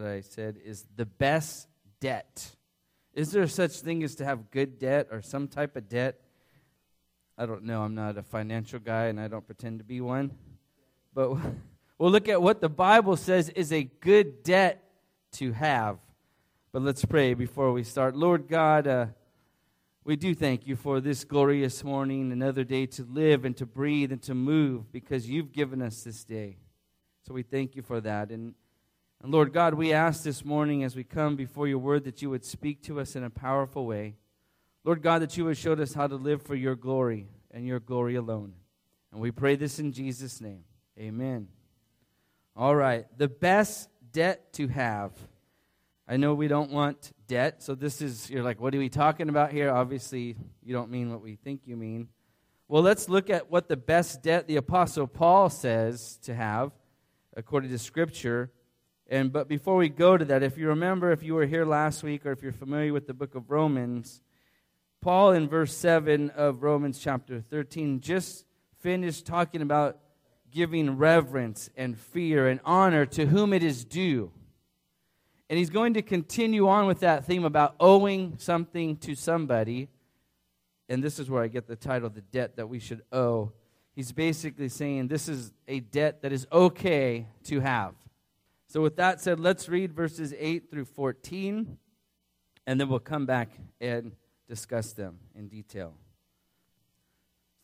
that I said is the best debt. Is there such thing as to have good debt or some type of debt? I don't know. I'm not a financial guy and I don't pretend to be one. But we'll look at what the Bible says is a good debt to have. But let's pray before we start. Lord God, uh, we do thank you for this glorious morning, another day to live and to breathe and to move because you've given us this day. So we thank you for that. And, and Lord God, we ask this morning as we come before your word that you would speak to us in a powerful way. Lord God, that you would show us how to live for your glory and your glory alone. And we pray this in Jesus' name. Amen. All right. The best debt to have. I know we don't want debt, so this is, you're like, what are we talking about here? Obviously, you don't mean what we think you mean. Well, let's look at what the best debt the Apostle Paul says to have, according to Scripture. And but before we go to that, if you remember, if you were here last week, or if you're familiar with the book of Romans, Paul in verse 7 of Romans chapter 13 just finished talking about giving reverence and fear and honor to whom it is due. And he's going to continue on with that theme about owing something to somebody. And this is where I get the title, The Debt That We Should Owe. He's basically saying this is a debt that is okay to have. So, with that said, let's read verses 8 through 14, and then we'll come back and discuss them in detail.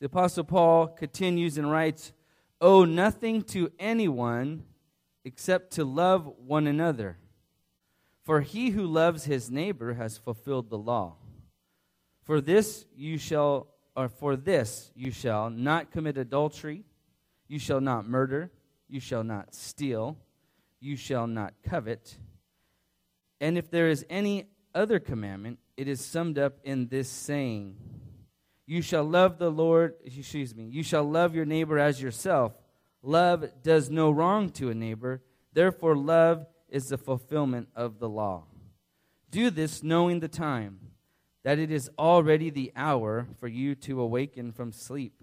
The Apostle Paul continues and writes, Owe nothing to anyone except to love one another. For he who loves his neighbor has fulfilled the law. For this you shall or for this you shall not commit adultery, you shall not murder, you shall not steal, you shall not covet. And if there is any other commandment, it is summed up in this saying You shall love the Lord, excuse me, you shall love your neighbor as yourself. Love does no wrong to a neighbor, therefore, love is the fulfillment of the law. Do this knowing the time, that it is already the hour for you to awaken from sleep.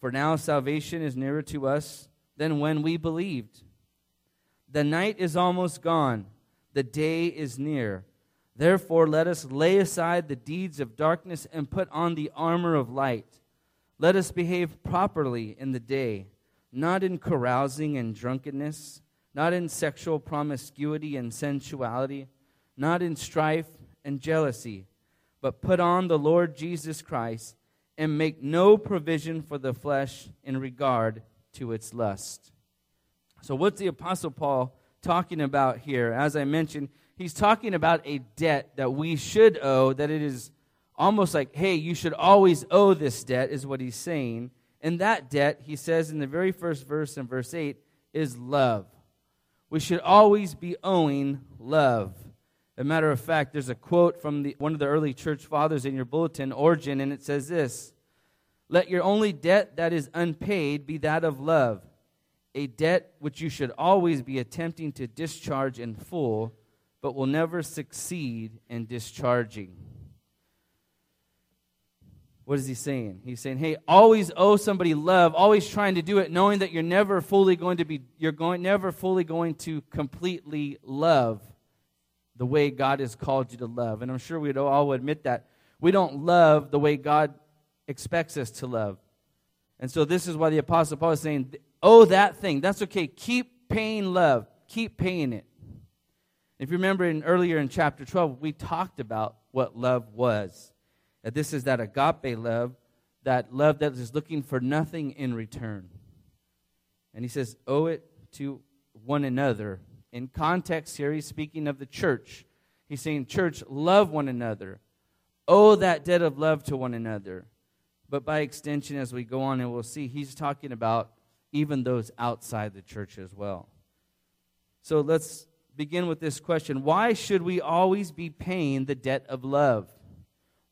For now salvation is nearer to us than when we believed. The night is almost gone, the day is near. Therefore, let us lay aside the deeds of darkness and put on the armor of light. Let us behave properly in the day, not in carousing and drunkenness, not in sexual promiscuity and sensuality, not in strife and jealousy, but put on the Lord Jesus Christ and make no provision for the flesh in regard to its lust. So, what's the Apostle Paul talking about here? As I mentioned, he's talking about a debt that we should owe, that it is almost like, hey, you should always owe this debt, is what he's saying. And that debt, he says in the very first verse in verse 8, is love. We should always be owing love. As a matter of fact, there's a quote from the, one of the early church fathers in your bulletin, Origen, and it says this Let your only debt that is unpaid be that of love, a debt which you should always be attempting to discharge in full but will never succeed in discharging. What is he saying? He's saying, hey, always owe somebody love, always trying to do it, knowing that you're never fully going to be, you're going, never fully going to completely love the way God has called you to love. And I'm sure we'd all admit that. We don't love the way God expects us to love. And so this is why the Apostle Paul is saying, oh, that thing, that's okay. Keep paying love, keep paying it. If you remember in earlier in chapter 12, we talked about what love was. That this is that agape love, that love that is looking for nothing in return. And he says, owe it to one another. In context here, he's speaking of the church. He's saying, Church, love one another. Owe that debt of love to one another. But by extension, as we go on and we'll see, he's talking about even those outside the church as well. So let's begin with this question Why should we always be paying the debt of love?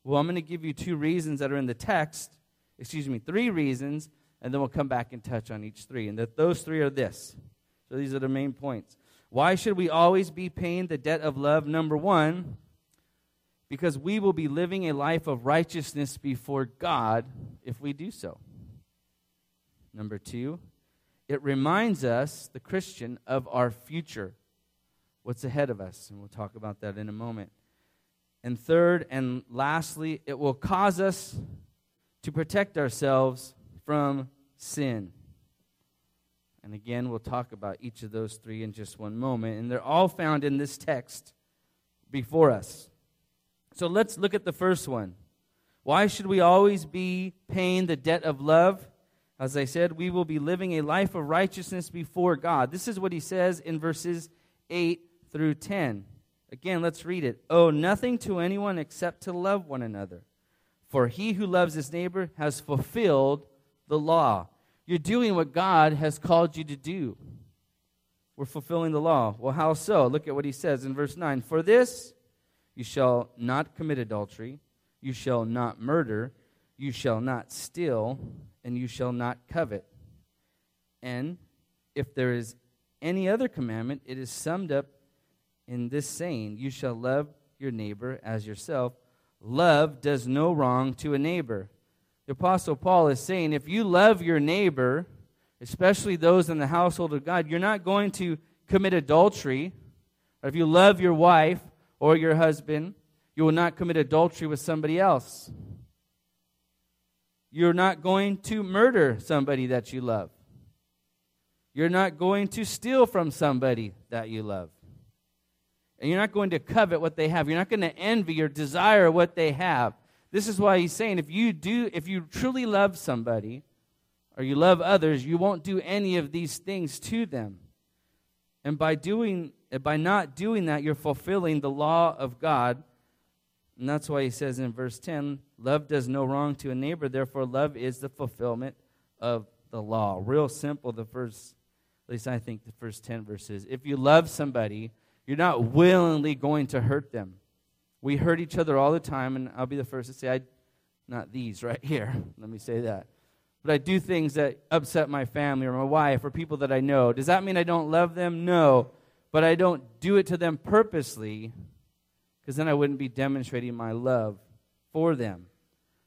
Well, I'm going to give you two reasons that are in the text. Excuse me, three reasons, and then we'll come back and touch on each three. And that those three are this. So these are the main points. Why should we always be paying the debt of love? Number one, because we will be living a life of righteousness before God if we do so. Number two, it reminds us, the Christian, of our future what's ahead of us. And we'll talk about that in a moment. And third and lastly, it will cause us to protect ourselves from sin. And again, we'll talk about each of those three in just one moment. And they're all found in this text before us. So let's look at the first one. Why should we always be paying the debt of love? As I said, we will be living a life of righteousness before God. This is what he says in verses 8 through 10. Again, let's read it. Owe nothing to anyone except to love one another. For he who loves his neighbor has fulfilled the law. You're doing what God has called you to do. We're fulfilling the law. Well, how so? Look at what he says in verse 9. For this you shall not commit adultery, you shall not murder, you shall not steal, and you shall not covet. And if there is any other commandment, it is summed up in this saying You shall love your neighbor as yourself. Love does no wrong to a neighbor. The Apostle Paul is saying if you love your neighbor, especially those in the household of God, you're not going to commit adultery. Or if you love your wife or your husband, you will not commit adultery with somebody else. You're not going to murder somebody that you love. You're not going to steal from somebody that you love. And you're not going to covet what they have. You're not going to envy or desire what they have. This is why he's saying if you do, if you truly love somebody or you love others, you won't do any of these things to them. And by doing by not doing that, you're fulfilling the law of God. And that's why he says in verse 10, love does no wrong to a neighbor, therefore love is the fulfillment of the law. Real simple, the first, at least I think the first 10 verses. If you love somebody, you're not willingly going to hurt them. We hurt each other all the time, and I'll be the first to say, I, not these right here. Let me say that. But I do things that upset my family or my wife or people that I know. Does that mean I don't love them? No. But I don't do it to them purposely because then I wouldn't be demonstrating my love for them.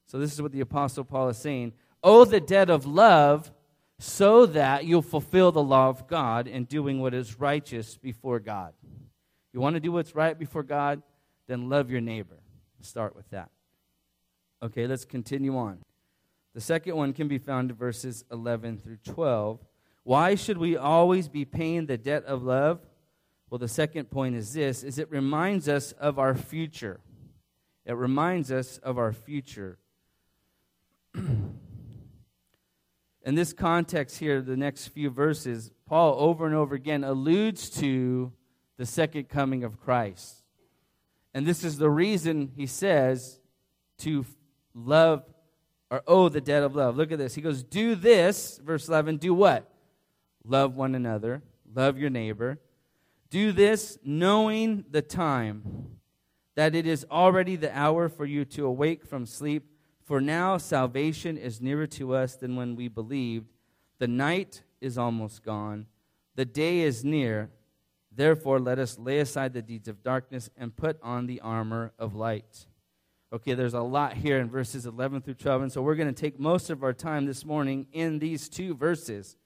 So this is what the Apostle Paul is saying. Owe the debt of love so that you'll fulfill the law of God in doing what is righteous before God. You want to do what's right before God? Then love your neighbor. Start with that. Okay, let's continue on. The second one can be found in verses 11 through 12. Why should we always be paying the debt of love? Well, the second point is this is it reminds us of our future. It reminds us of our future. In this context here, the next few verses, Paul over and over again alludes to the second coming of Christ. And this is the reason he says to love or owe the debt of love. Look at this. He goes, Do this, verse 11, do what? Love one another, love your neighbor. Do this knowing the time, that it is already the hour for you to awake from sleep. For now salvation is nearer to us than when we believed. The night is almost gone, the day is near. Therefore, let us lay aside the deeds of darkness and put on the armor of light. Okay, there's a lot here in verses 11 through 12, and so we're going to take most of our time this morning in these two verses.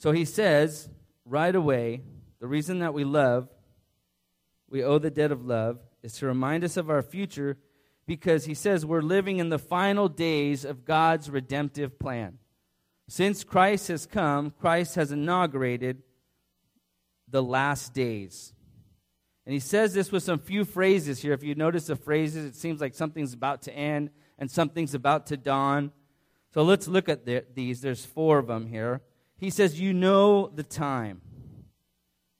So he says right away the reason that we love, we owe the debt of love, is to remind us of our future because he says we're living in the final days of God's redemptive plan. Since Christ has come, Christ has inaugurated the last days. And he says this with some few phrases here. If you notice the phrases, it seems like something's about to end and something's about to dawn. So let's look at the, these. There's four of them here. He says, You know the time.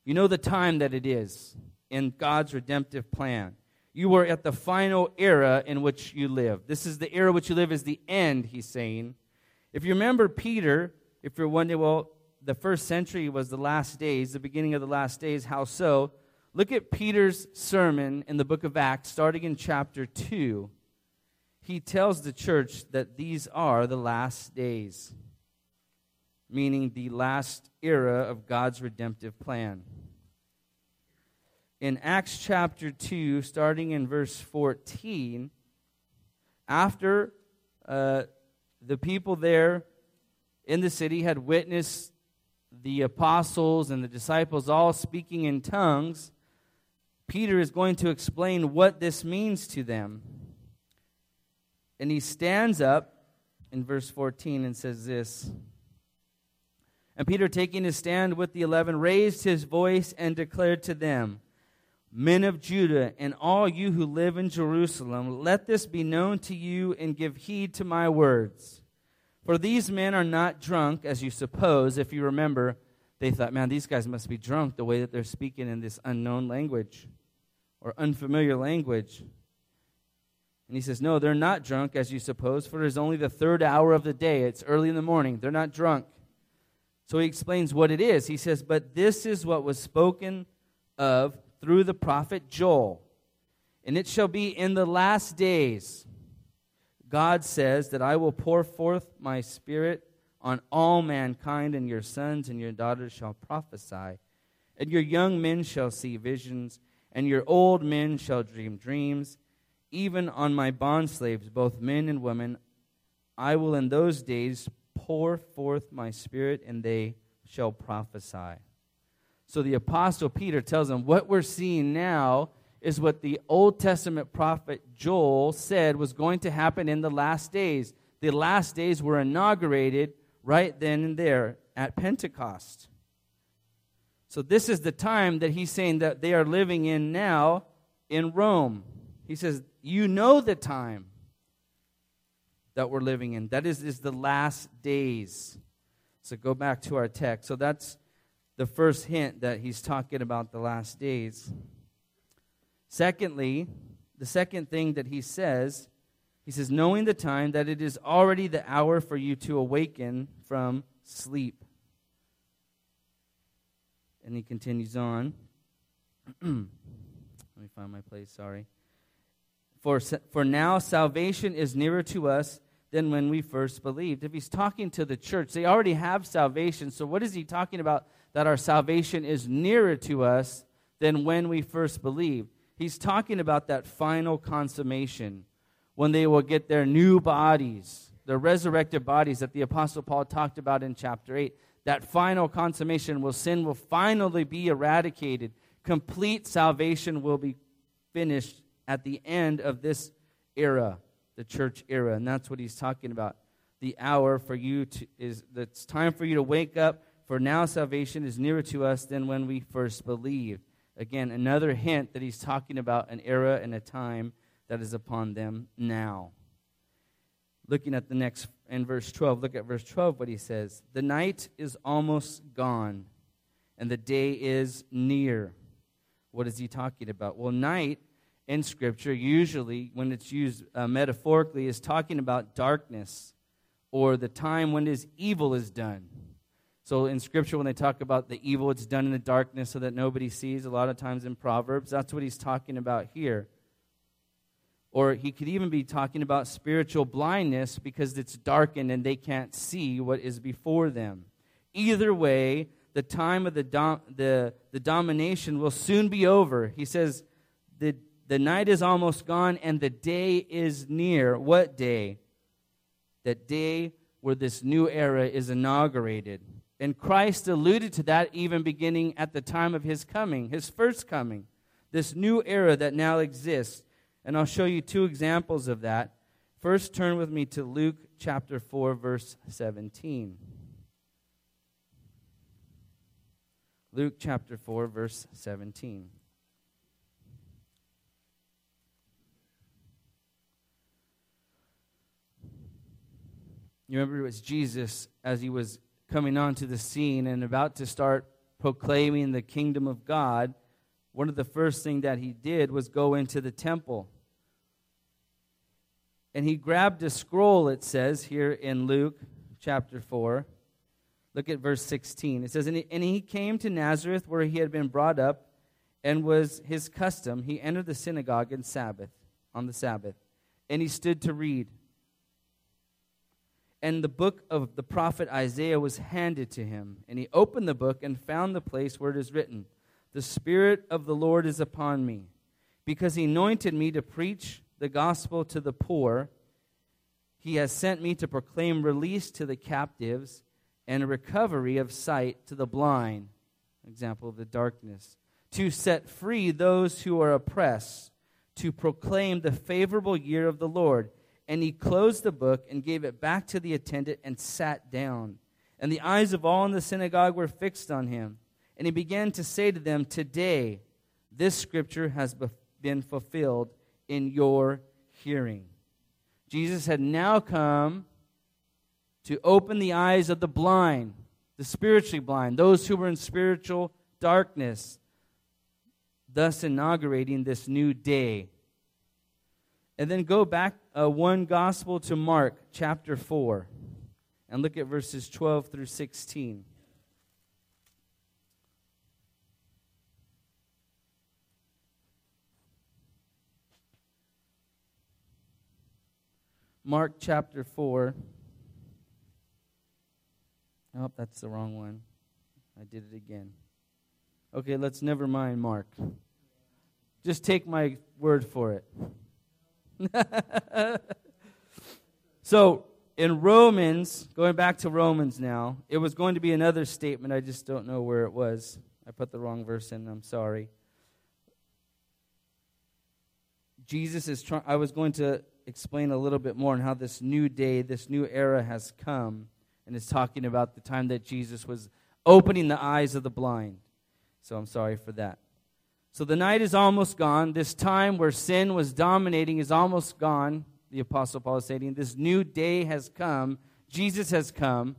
You know the time that it is in God's redemptive plan. You are at the final era in which you live. This is the era which you live is the end, he's saying. If you remember Peter, if you're wondering, well, the first century was the last days, the beginning of the last days, how so? Look at Peter's sermon in the book of Acts, starting in chapter 2. He tells the church that these are the last days, meaning the last era of God's redemptive plan. In Acts chapter 2, starting in verse 14, after uh, the people there in the city had witnessed the apostles and the disciples all speaking in tongues, Peter is going to explain what this means to them. And he stands up in verse 14 and says this And Peter, taking his stand with the eleven, raised his voice and declared to them, Men of Judah, and all you who live in Jerusalem, let this be known to you and give heed to my words. For these men are not drunk, as you suppose. If you remember, they thought, man, these guys must be drunk the way that they're speaking in this unknown language or unfamiliar language. And he says, No, they're not drunk, as you suppose, for it is only the third hour of the day. It's early in the morning. They're not drunk. So he explains what it is. He says, But this is what was spoken of through the prophet Joel. And it shall be in the last days, God says, that I will pour forth my spirit on all mankind, and your sons and your daughters shall prophesy, and your young men shall see visions, and your old men shall dream dreams. Even on my bondslaves, both men and women, I will in those days pour forth my spirit, and they shall prophesy. So the Apostle Peter tells them what we're seeing now is what the Old Testament prophet Joel said was going to happen in the last days. The last days were inaugurated right then and there at Pentecost. So this is the time that he's saying that they are living in now in Rome. He says, You know the time that we're living in. That is, is the last days. So go back to our text. So that's the first hint that he's talking about the last days. Secondly, the second thing that he says, he says, knowing the time that it is already the hour for you to awaken from sleep. And he continues on. Let me find my place, sorry. For, for now, salvation is nearer to us than when we first believed. If he's talking to the church, they already have salvation. So, what is he talking about that our salvation is nearer to us than when we first believed. He's talking about that final consummation when they will get their new bodies, their resurrected bodies that the Apostle Paul talked about in chapter 8. That final consummation will sin will finally be eradicated. Complete salvation will be finished at the end of this era, the church era. And that's what he's talking about. The hour for you to is it's time for you to wake up for now salvation is nearer to us than when we first believed. Again, another hint that he's talking about an era and a time that is upon them now. Looking at the next, in verse 12, look at verse 12, what he says. The night is almost gone, and the day is near. What is he talking about? Well, night in Scripture, usually when it's used uh, metaphorically, is talking about darkness or the time when his evil is done. So in Scripture, when they talk about the evil, it's done in the darkness so that nobody sees. A lot of times in Proverbs, that's what he's talking about here. Or he could even be talking about spiritual blindness because it's darkened and they can't see what is before them. Either way, the time of the, dom- the, the domination will soon be over. He says, the, the night is almost gone and the day is near. What day? That day where this new era is inaugurated. And Christ alluded to that even beginning at the time of his coming, his first coming, this new era that now exists. And I'll show you two examples of that. First, turn with me to Luke chapter 4, verse 17. Luke chapter 4, verse 17. You remember it was Jesus as he was coming onto the scene and about to start proclaiming the kingdom of God, one of the first things that he did was go into the temple. And he grabbed a scroll, it says here in Luke chapter 4. Look at verse 16. It says, And he, came to Nazareth where he had been brought up, and was his custom. He entered the synagogue in Sabbath, on the Sabbath, and he stood to read and the book of the prophet Isaiah was handed to him. And he opened the book and found the place where it is written, The Spirit of the Lord is upon me, because he anointed me to preach the gospel to the poor. He has sent me to proclaim release to the captives and recovery of sight to the blind, example of the darkness, to set free those who are oppressed, to proclaim the favorable year of the Lord. And he closed the book and gave it back to the attendant and sat down. And the eyes of all in the synagogue were fixed on him. And he began to say to them, Today, this scripture has been fulfilled in your hearing. Jesus had now come to open the eyes of the blind, the spiritually blind, those who were in spiritual darkness, thus inaugurating this new day. And then go back uh, one gospel to Mark chapter 4 and look at verses 12 through 16. Mark chapter 4. Oh, that's the wrong one. I did it again. Okay, let's never mind Mark. Just take my word for it. so, in Romans, going back to Romans now, it was going to be another statement. I just don't know where it was. I put the wrong verse in. I'm sorry. Jesus is trying, I was going to explain a little bit more on how this new day, this new era has come and is talking about the time that Jesus was opening the eyes of the blind. So I'm sorry for that. So the night is almost gone. This time where sin was dominating is almost gone. The Apostle Paul is saying, This new day has come. Jesus has come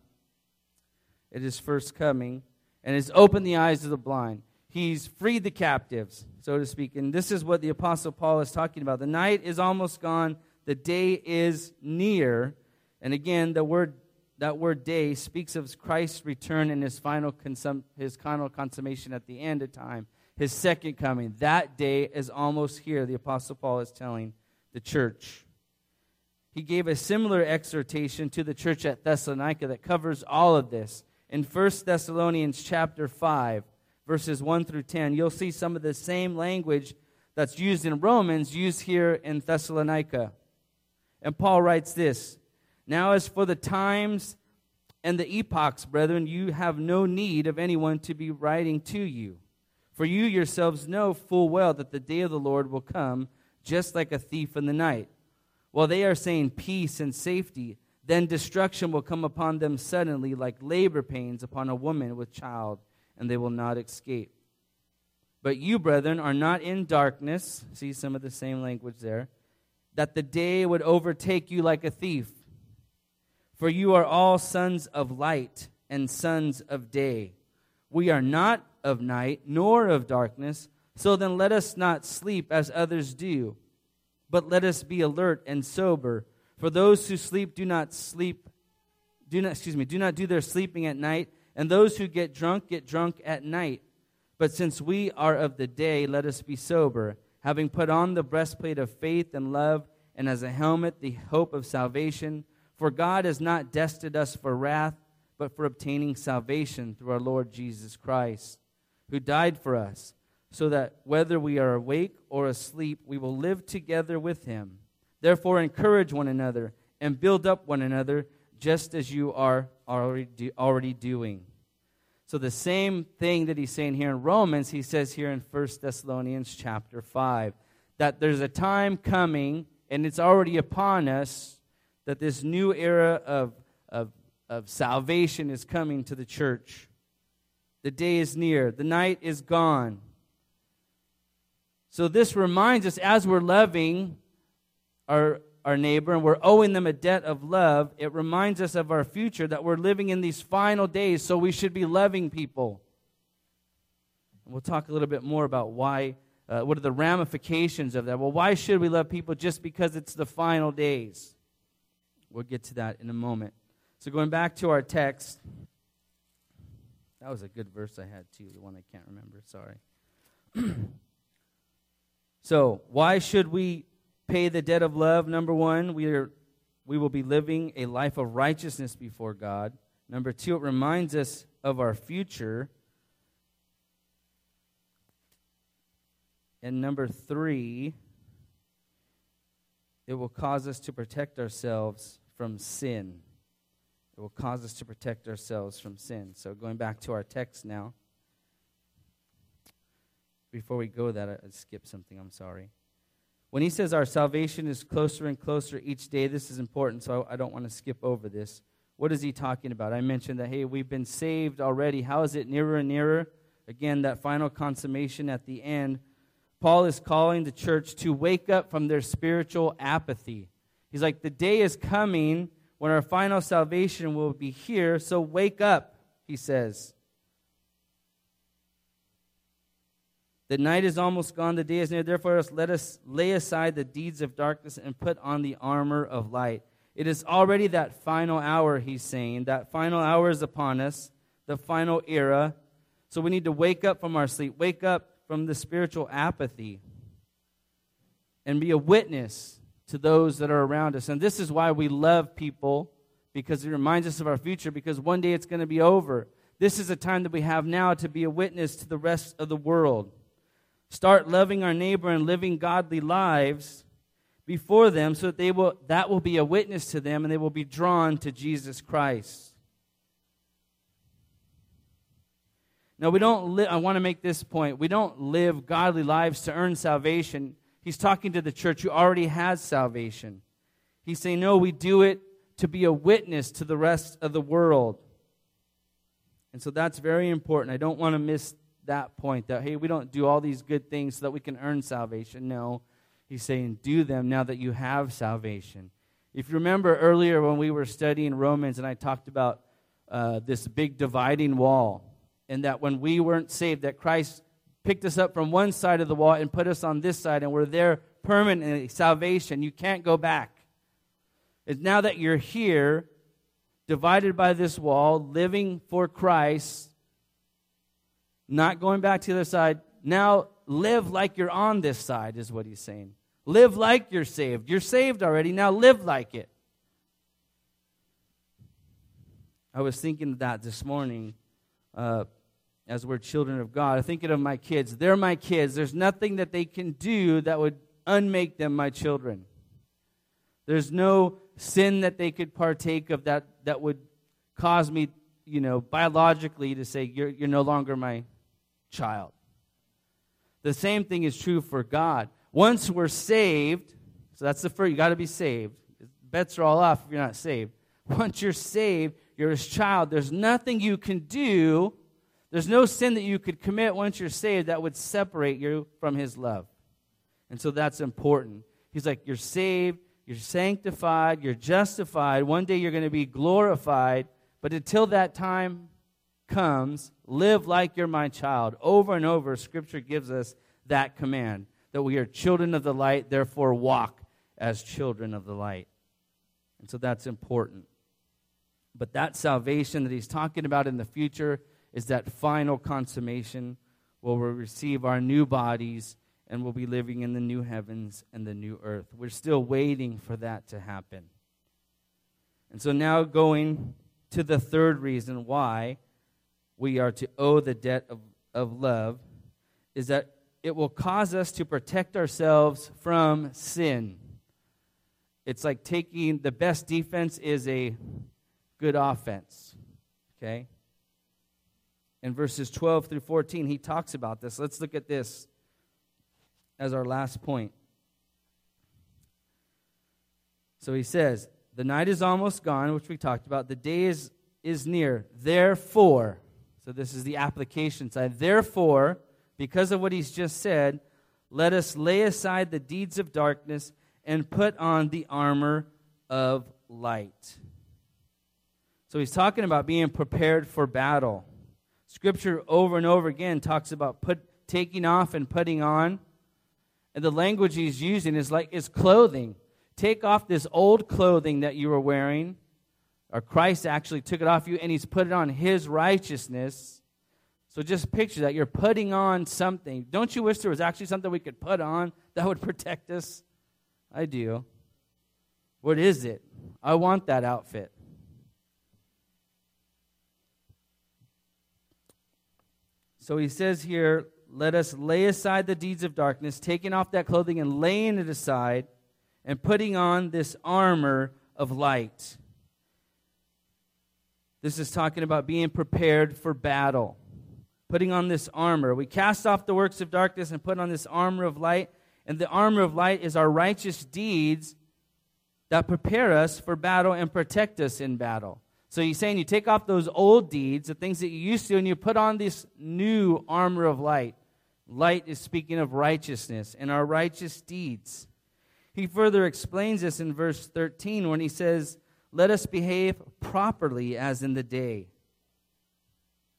It is first coming and has opened the eyes of the blind. He's freed the captives, so to speak. And this is what the Apostle Paul is talking about. The night is almost gone, the day is near. And again, the word that word day speaks of Christ's return and his final, consum- his final consummation at the end of time, his second coming. That day is almost here, the Apostle Paul is telling the church. He gave a similar exhortation to the church at Thessalonica that covers all of this. In 1 Thessalonians chapter 5, verses 1 through 10, you'll see some of the same language that's used in Romans used here in Thessalonica. And Paul writes this now, as for the times and the epochs, brethren, you have no need of anyone to be writing to you. For you yourselves know full well that the day of the Lord will come just like a thief in the night. While they are saying peace and safety, then destruction will come upon them suddenly like labor pains upon a woman with child, and they will not escape. But you, brethren, are not in darkness. See some of the same language there. That the day would overtake you like a thief. For you are all sons of light and sons of day. We are not of night nor of darkness. So then let us not sleep as others do, but let us be alert and sober. For those who sleep do not sleep, do not, excuse me, do not do their sleeping at night, and those who get drunk get drunk at night. But since we are of the day, let us be sober, having put on the breastplate of faith and love, and as a helmet the hope of salvation. For God has not destined us for wrath, but for obtaining salvation through our Lord Jesus Christ, who died for us, so that whether we are awake or asleep, we will live together with him. Therefore, encourage one another and build up one another, just as you are already, doing. So the same thing that he's saying here in Romans, he says here in 1 Thessalonians chapter 5, that there's a time coming, and it's already upon us that this new era of, of, of salvation is coming to the church. The day is near, the night is gone. So, this reminds us as we're loving our, our neighbor and we're owing them a debt of love, it reminds us of our future that we're living in these final days, so we should be loving people. And we'll talk a little bit more about why, uh, what are the ramifications of that. Well, why should we love people just because it's the final days? We'll get to that in a moment. So, going back to our text, that was a good verse I had too, the one I can't remember. Sorry. so, why should we pay the debt of love? Number one, we, are, we will be living a life of righteousness before God. Number two, it reminds us of our future. And number three, it will cause us to protect ourselves from sin. Will cause us to protect ourselves from sin. So, going back to our text now. Before we go that, I skipped something. I'm sorry. When he says our salvation is closer and closer each day, this is important, so I don't want to skip over this. What is he talking about? I mentioned that, hey, we've been saved already. How is it nearer and nearer? Again, that final consummation at the end. Paul is calling the church to wake up from their spiritual apathy. He's like, the day is coming when our final salvation will be here, so wake up, he says. The night is almost gone, the day is near. Therefore, let us lay aside the deeds of darkness and put on the armor of light. It is already that final hour, he's saying. That final hour is upon us, the final era. So we need to wake up from our sleep, wake up from the spiritual apathy, and be a witness to those that are around us. And this is why we love people, because it reminds us of our future, because one day it's going to be over. This is a time that we have now to be a witness to the rest of the world start loving our neighbor and living godly lives before them so that they will that will be a witness to them and they will be drawn to Jesus Christ. Now we don't li- I want to make this point. We don't live godly lives to earn salvation. He's talking to the church who already has salvation. He's saying no, we do it to be a witness to the rest of the world. And so that's very important. I don't want to miss that point that, hey, we don't do all these good things so that we can earn salvation. No, he's saying, do them now that you have salvation. If you remember earlier when we were studying Romans and I talked about uh, this big dividing wall, and that when we weren't saved, that Christ picked us up from one side of the wall and put us on this side, and we're there permanently, salvation. You can't go back. It's now that you're here, divided by this wall, living for Christ, not going back to the other side. Now live like you're on this side, is what he's saying. Live like you're saved. You're saved already. Now live like it. I was thinking that this morning uh, as we're children of God. Thinking of my kids. They're my kids. There's nothing that they can do that would unmake them my children. There's no sin that they could partake of that, that would cause me, you know, biologically to say, you're, you're no longer my child. The same thing is true for God. Once we're saved, so that's the first, you got to be saved. Bets are all off if you're not saved. Once you're saved, you're his child. There's nothing you can do, there's no sin that you could commit once you're saved that would separate you from his love. And so that's important. He's like, you're saved, you're sanctified, you're justified. One day you're going to be glorified. But until that time, comes, live like you're my child. Over and over, Scripture gives us that command that we are children of the light, therefore walk as children of the light. And so that's important. But that salvation that he's talking about in the future is that final consummation where we'll receive our new bodies and we'll be living in the new heavens and the new earth. We're still waiting for that to happen. And so now going to the third reason why we are to owe the debt of, of love is that it will cause us to protect ourselves from sin. It's like taking the best defense is a good offense. Okay? In verses 12 through 14, he talks about this. Let's look at this as our last point. So he says, The night is almost gone, which we talked about. The day is, is near. Therefore, so this is the application side. Therefore, because of what he's just said, let us lay aside the deeds of darkness and put on the armor of light. So he's talking about being prepared for battle. Scripture over and over again talks about put, taking off and putting on. And the language he's using is like is clothing. Take off this old clothing that you were wearing or Christ actually took it off you and he's put it on his righteousness. So just picture that. You're putting on something. Don't you wish there was actually something we could put on that would protect us? I do. What is it? I want that outfit. So he says here, let us lay aside the deeds of darkness, taking off that clothing and laying it aside, and putting on this armor of light. This is talking about being prepared for battle, putting on this armor. We cast off the works of darkness and put on this armor of light. And the armor of light is our righteous deeds that prepare us for battle and protect us in battle. So he's saying you take off those old deeds, the things that you used to, and you put on this new armor of light. Light is speaking of righteousness and our righteous deeds. He further explains this in verse 13 when he says, Let us behave properly as in the day,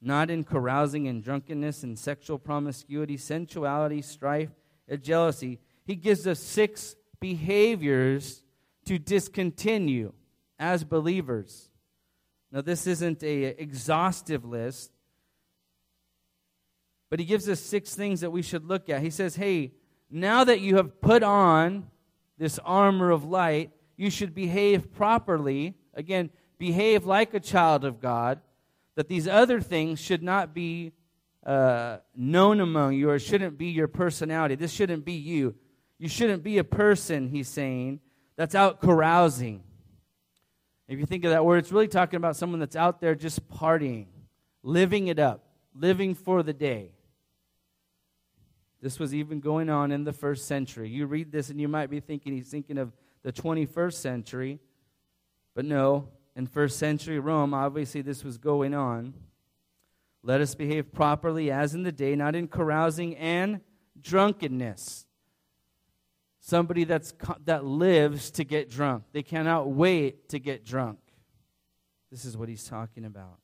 not in carousing and drunkenness and sexual promiscuity, sensuality, strife, and jealousy. He gives us six behaviors to discontinue as believers. Now, this isn't a exhaustive list, but he gives us six things that we should look at. He says, Hey, now that you have put on this armor of light, you should behave properly. Again, behave like a child of God, that these other things should not be uh, known among you or shouldn't be your personality. This shouldn't be you. You shouldn't be a person, he's saying, that's out carousing. If you think of that word, it's really talking about someone that's out there just partying, living it up, living for the day. This was even going on in the first century. You read this and you might be thinking he's thinking of the 21st century. But no, in first century Rome, obviously this was going on. Let us behave properly as in the day, not in carousing and drunkenness somebody that's, that lives to get drunk. They cannot wait to get drunk. This is what he's talking about.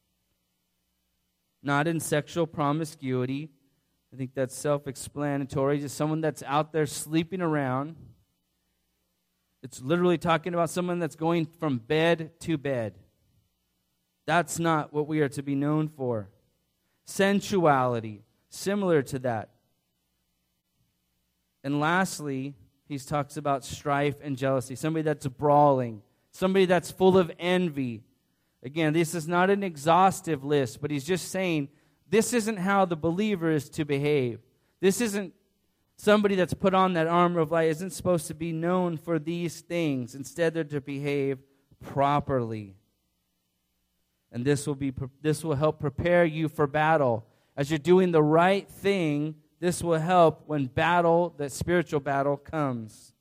Not in sexual promiscuity. I think that's self explanatory. Just someone that's out there sleeping around. It's literally talking about someone that's going from bed to bed. That's not what we are to be known for. Sensuality, similar to that. And lastly, he talks about strife and jealousy, somebody that's brawling, somebody that's full of envy. Again, this is not an exhaustive list, but he's just saying this isn't how the believer is to behave. This isn't somebody that's put on that armor of light isn't supposed to be known for these things. Instead, they're to behave properly. And this will be this will help prepare you for battle. As you're doing the right thing, this will help when battle, that spiritual battle, comes.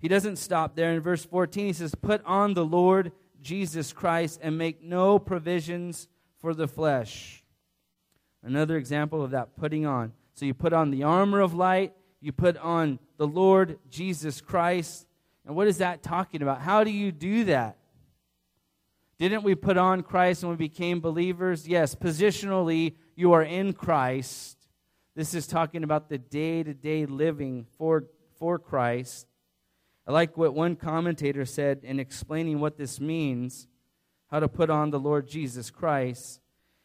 He doesn't stop there. In verse 14, he says, Put on the Lord Jesus Christ and make no provisions for the flesh. Another example of that putting on. So you put on the armor of light, you put on the Lord Jesus Christ. And what is that talking about? How do you do that? Didn't we put on Christ when we became believers? Yes, positionally, you are in Christ. This is talking about the day to day living for, for Christ. I like what one commentator said in explaining what this means, how to put on the Lord Jesus Christ.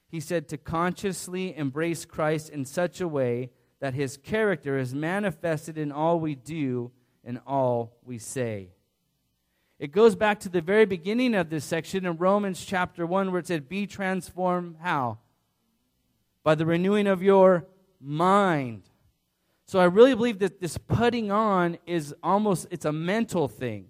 He said to consciously embrace Christ in such a way that his character is manifested in all we do and all we say. It goes back to the very beginning of this section in Romans chapter 1 where it said, Be transformed how? By the renewing of your mind. So I really believe that this putting on is almost it's a mental thing.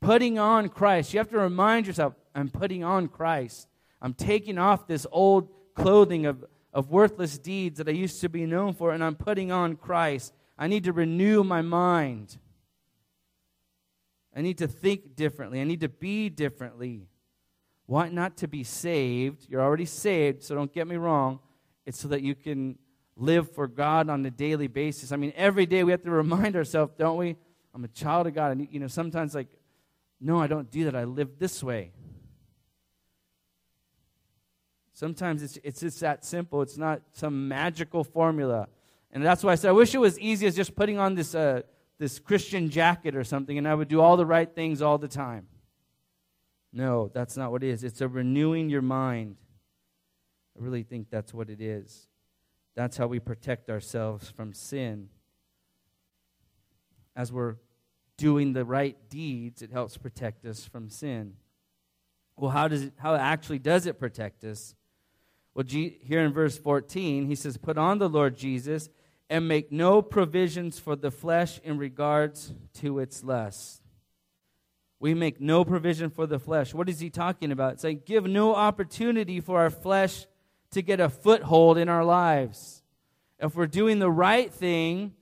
Putting on Christ. You have to remind yourself, I'm putting on Christ. I'm taking off this old clothing of, of worthless deeds that I used to be known for, and I'm putting on Christ. I need to renew my mind. I need to think differently. I need to be differently. Why not to be saved? You're already saved, so don't get me wrong. It's so that you can live for God on a daily basis. I mean, every day we have to remind ourselves, don't we? I'm a child of God. And, you know, sometimes, like, no, I don't do that. I live this way. Sometimes it's, it's just that simple. It's not some magical formula. And that's why I said, I wish it was easy as just putting on this, uh, this Christian jacket or something and I would do all the right things all the time. No, that's not what it is. It's a renewing your mind. I really think that's what it is. That's how we protect ourselves from sin. As we're doing the right deeds, it helps protect us from sin. Well, how does it, how actually does it protect us? Well, G, here in verse 14, he says, Put on the Lord Jesus and make no provisions for the flesh in regards to its lusts." We make no provision for the flesh. What is he talking about? It's like give no opportunity for our flesh to get a foothold in our lives. If we're doing the right thing,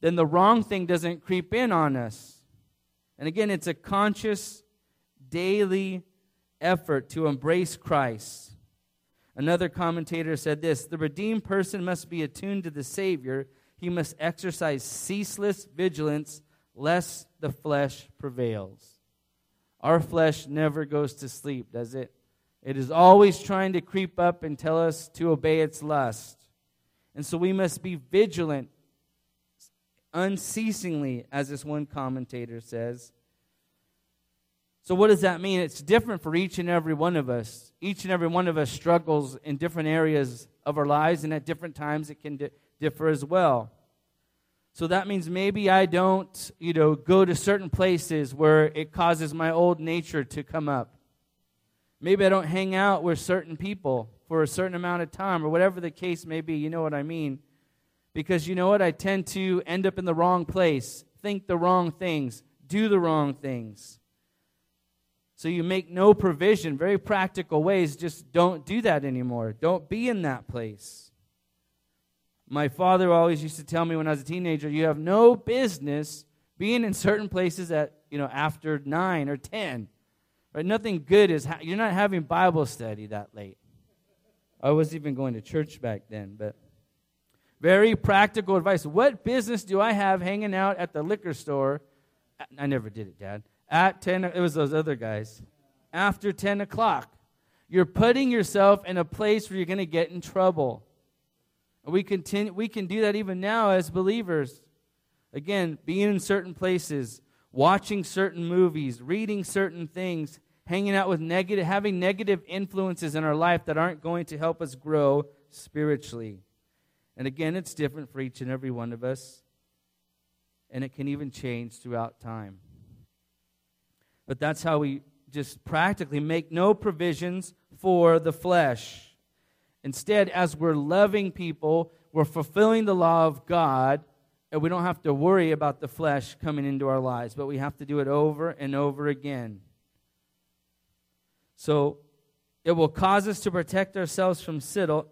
then the wrong thing doesn't creep in on us. And again, it's a conscious, daily effort to embrace Christ. Another commentator said this The redeemed person must be attuned to the Savior. He must exercise ceaseless vigilance lest the flesh prevails. Our flesh never goes to sleep, does it? It is always trying to creep up and tell us to obey its lust. And so we must be vigilant unceasingly, as this one commentator says. So, what does that mean? It's different for each and every one of us. Each and every one of us struggles in different areas of our lives, and at different times it can di- differ as well. So that means maybe I don't, you know, go to certain places where it causes my old nature to come up. Maybe I don't hang out with certain people for a certain amount of time or whatever the case may be. You know what I mean? Because you know what? I tend to end up in the wrong place, think the wrong things, do the wrong things. So you make no provision, very practical ways. Just don't do that anymore. Don't be in that place. My father always used to tell me when I was a teenager, you have no business being in certain places at, you know, after 9 or 10. Right? Nothing good is, ha- you're not having Bible study that late. I wasn't even going to church back then, but very practical advice. What business do I have hanging out at the liquor store? I never did it, Dad. At 10, it was those other guys. After 10 o'clock. You're putting yourself in a place where you're going to get in trouble. We, continue, we can do that even now as believers. Again, being in certain places, watching certain movies, reading certain things, hanging out with negative, having negative influences in our life that aren't going to help us grow spiritually. And again, it's different for each and every one of us, and it can even change throughout time. But that's how we just practically make no provisions for the flesh. Instead, as we're loving people, we're fulfilling the law of God, and we don't have to worry about the flesh coming into our lives, but we have to do it over and over again. So it will cause us to protect ourselves from,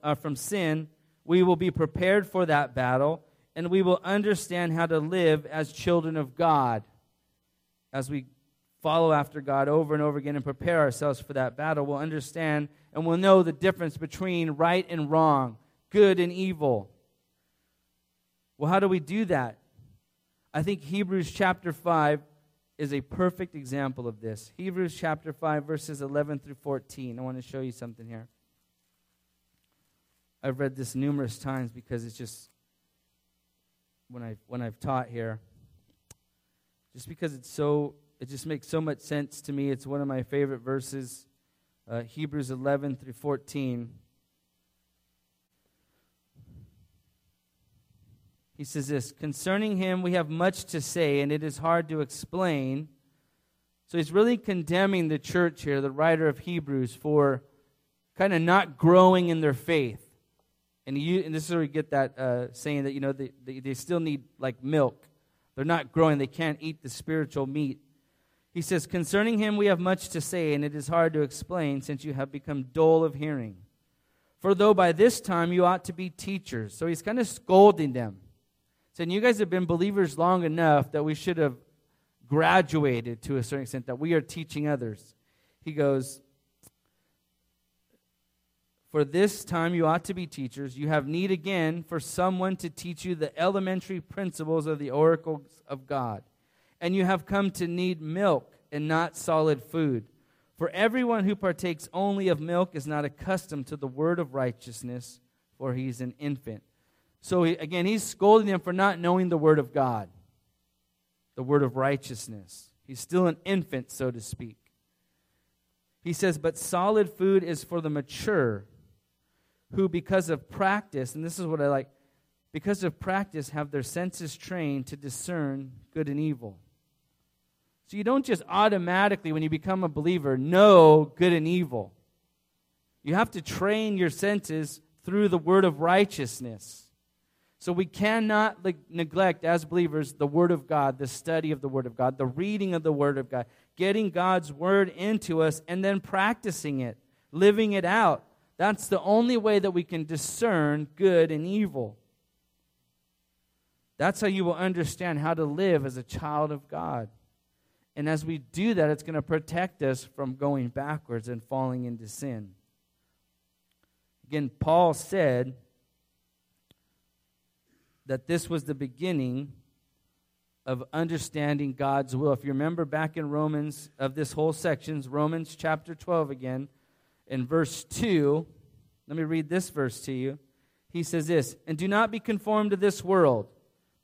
uh, from sin. We will be prepared for that battle, and we will understand how to live as children of God as we follow after God over and over again and prepare ourselves for that battle, we'll understand and we'll know the difference between right and wrong, good and evil. Well, how do we do that? I think Hebrews chapter 5 is a perfect example of this. Hebrews chapter 5, verses 11 through 14. I want to show you something here. I've read this numerous times because it's just when I when I've taught here just because it's so it just makes so much sense to me. It's one of my favorite verses, uh, Hebrews 11 through 14. He says this Concerning him, we have much to say, and it is hard to explain. So he's really condemning the church here, the writer of Hebrews, for kind of not growing in their faith. And, you, and this is where we get that uh, saying that, you know, they, they, they still need like milk. They're not growing, they can't eat the spiritual meat. He says, Concerning him we have much to say, and it is hard to explain, since you have become dull of hearing. For though by this time you ought to be teachers. So he's kind of scolding them, saying, You guys have been believers long enough that we should have graduated to a certain extent, that we are teaching others. He goes, For this time you ought to be teachers. You have need again for someone to teach you the elementary principles of the oracles of God and you have come to need milk and not solid food. For everyone who partakes only of milk is not accustomed to the word of righteousness, for he is an infant. So he, again, he's scolding them for not knowing the word of God, the word of righteousness. He's still an infant, so to speak. He says, But solid food is for the mature, who, because of practice, and this is what I like, because of practice, have their senses trained to discern good and evil. So you don't just automatically, when you become a believer, know good and evil. You have to train your senses through the word of righteousness. So we cannot neglect, as believers, the Word of God, the study of the Word of God, the reading of the Word of God, getting God's Word into us, and then practicing it, living it out. That's the only way that we can discern good and evil. That's how you will understand how to live as a child of God. And as we do that, it's going to protect us from going backwards and falling into sin. Again, Paul said that this was the beginning of understanding God's will. If you remember back in Romans, of this whole section, Romans chapter 12 again, in verse 2, let me read this verse to you. He says this And do not be conformed to this world,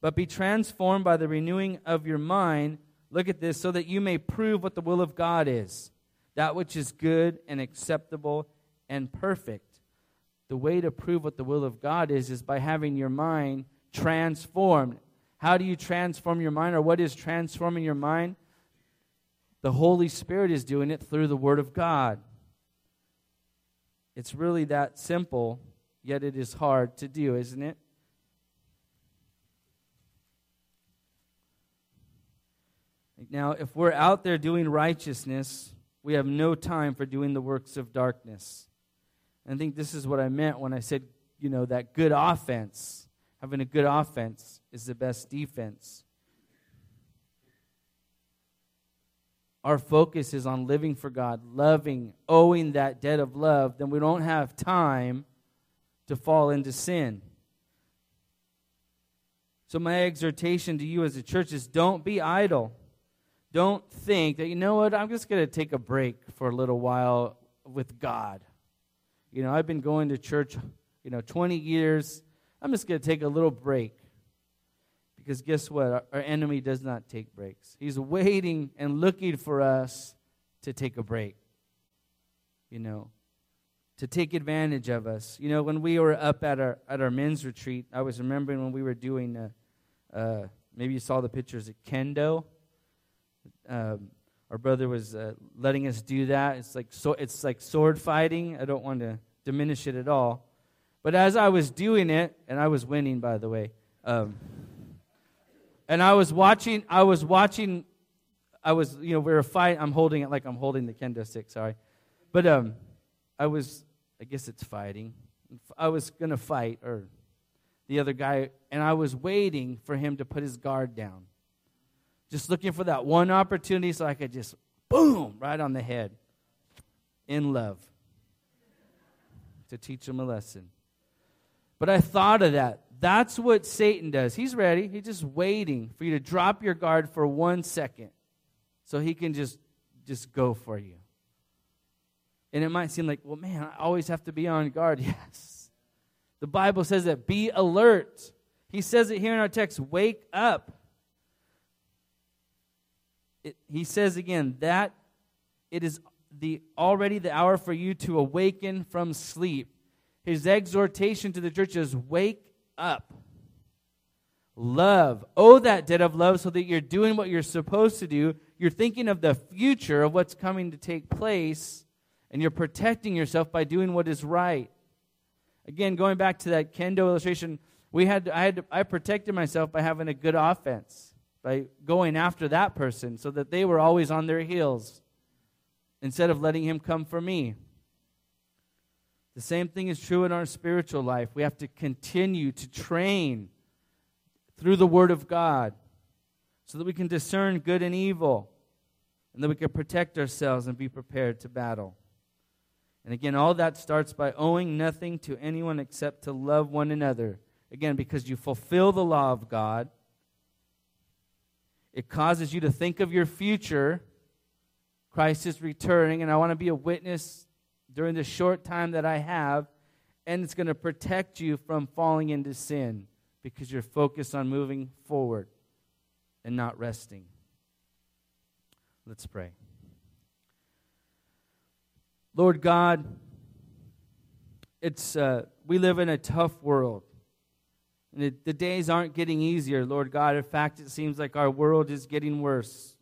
but be transformed by the renewing of your mind Look at this, so that you may prove what the will of God is, that which is good and acceptable and perfect. The way to prove what the will of God is is by having your mind transformed. How do you transform your mind, or what is transforming your mind? The Holy Spirit is doing it through the Word of God. It's really that simple, yet it is hard to do, isn't it? Now, if we're out there doing righteousness, we have no time for doing the works of darkness. I think this is what I meant when I said, you know, that good offense, having a good offense is the best defense. Our focus is on living for God, loving, owing that debt of love, then we don't have time to fall into sin. So, my exhortation to you as a church is don't be idle. Don't think that, you know what, I'm just going to take a break for a little while with God. You know, I've been going to church, you know, 20 years. I'm just going to take a little break. Because guess what? Our, our enemy does not take breaks. He's waiting and looking for us to take a break. You know, to take advantage of us. You know, when we were up at our at our men's retreat, I was remembering when we were doing. Uh, uh, maybe you saw the pictures at Kendo um, our brother was uh, letting us do that. It's like so, it's like sword fighting. I don't want to diminish it at all, but as I was doing it, and I was winning, by the way, um, and I was watching. I was watching. I was, you know, we were fighting. I'm holding it like I'm holding the kendo stick. Sorry, but um, I was. I guess it's fighting. I was gonna fight, or the other guy, and I was waiting for him to put his guard down. Just looking for that one opportunity so I could just boom right on the head in love to teach him a lesson. But I thought of that. That's what Satan does. He's ready. He's just waiting for you to drop your guard for one second so he can just just go for you. And it might seem like, well, man, I always have to be on guard. Yes. The Bible says that be alert. He says it here in our text wake up it, he says again that it is the already the hour for you to awaken from sleep. His exhortation to the church is wake up. Love. Owe that debt of love so that you're doing what you're supposed to do. You're thinking of the future of what's coming to take place, and you're protecting yourself by doing what is right. Again, going back to that kendo illustration, we had I had I protected myself by having a good offense by going after that person so that they were always on their heels instead of letting him come for me. The same thing is true in our spiritual life. We have to continue to train through the Word of God so that we can discern good and evil and that we can protect ourselves and be prepared to battle. And again, all that starts by owing nothing to anyone except to love one another. Again, because you fulfill the law of God it causes you to think of your future. Christ is returning, and I want to be a witness during the short time that I have. And it's going to protect you from falling into sin because you're focused on moving forward and not resting. Let's pray. Lord God, it's uh, we live in a tough world. And it, the days aren't getting easier, Lord God. In fact, it seems like our world is getting worse.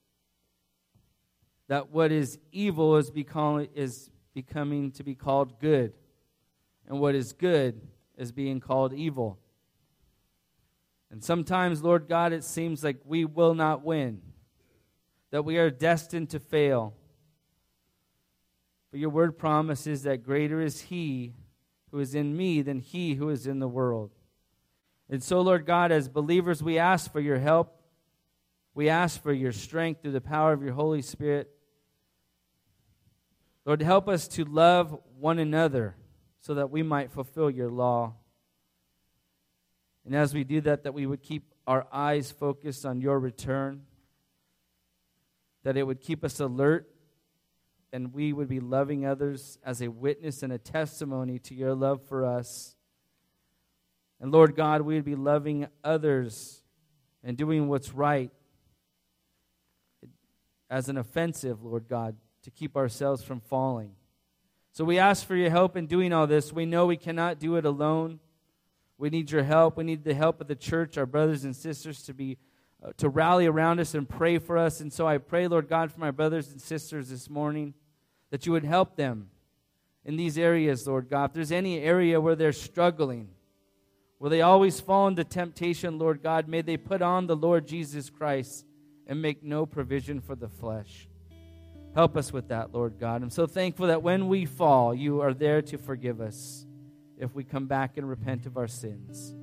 That what is evil is, become, is becoming to be called good, and what is good is being called evil. And sometimes, Lord God, it seems like we will not win, that we are destined to fail. But your word promises that greater is He who is in me than He who is in the world. And so, Lord God, as believers, we ask for your help. We ask for your strength through the power of your Holy Spirit. Lord, help us to love one another so that we might fulfill your law. And as we do that, that we would keep our eyes focused on your return, that it would keep us alert, and we would be loving others as a witness and a testimony to your love for us. And Lord God, we would be loving others and doing what's right as an offensive, Lord God, to keep ourselves from falling. So we ask for your help in doing all this. We know we cannot do it alone. We need your help. We need the help of the church, our brothers and sisters, to be uh, to rally around us and pray for us. And so I pray, Lord God, for my brothers and sisters this morning that you would help them in these areas, Lord God. If there's any area where they're struggling, where they always fall into temptation, Lord God, may they put on the Lord Jesus Christ and make no provision for the flesh. Help us with that, Lord God. I'm so thankful that when we fall, you are there to forgive us if we come back and repent of our sins.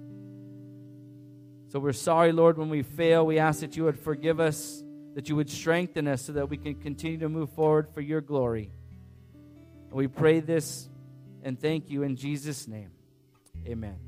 So we're sorry, Lord, when we fail. We ask that you would forgive us, that you would strengthen us so that we can continue to move forward for your glory. And we pray this and thank you in Jesus' name. Amen.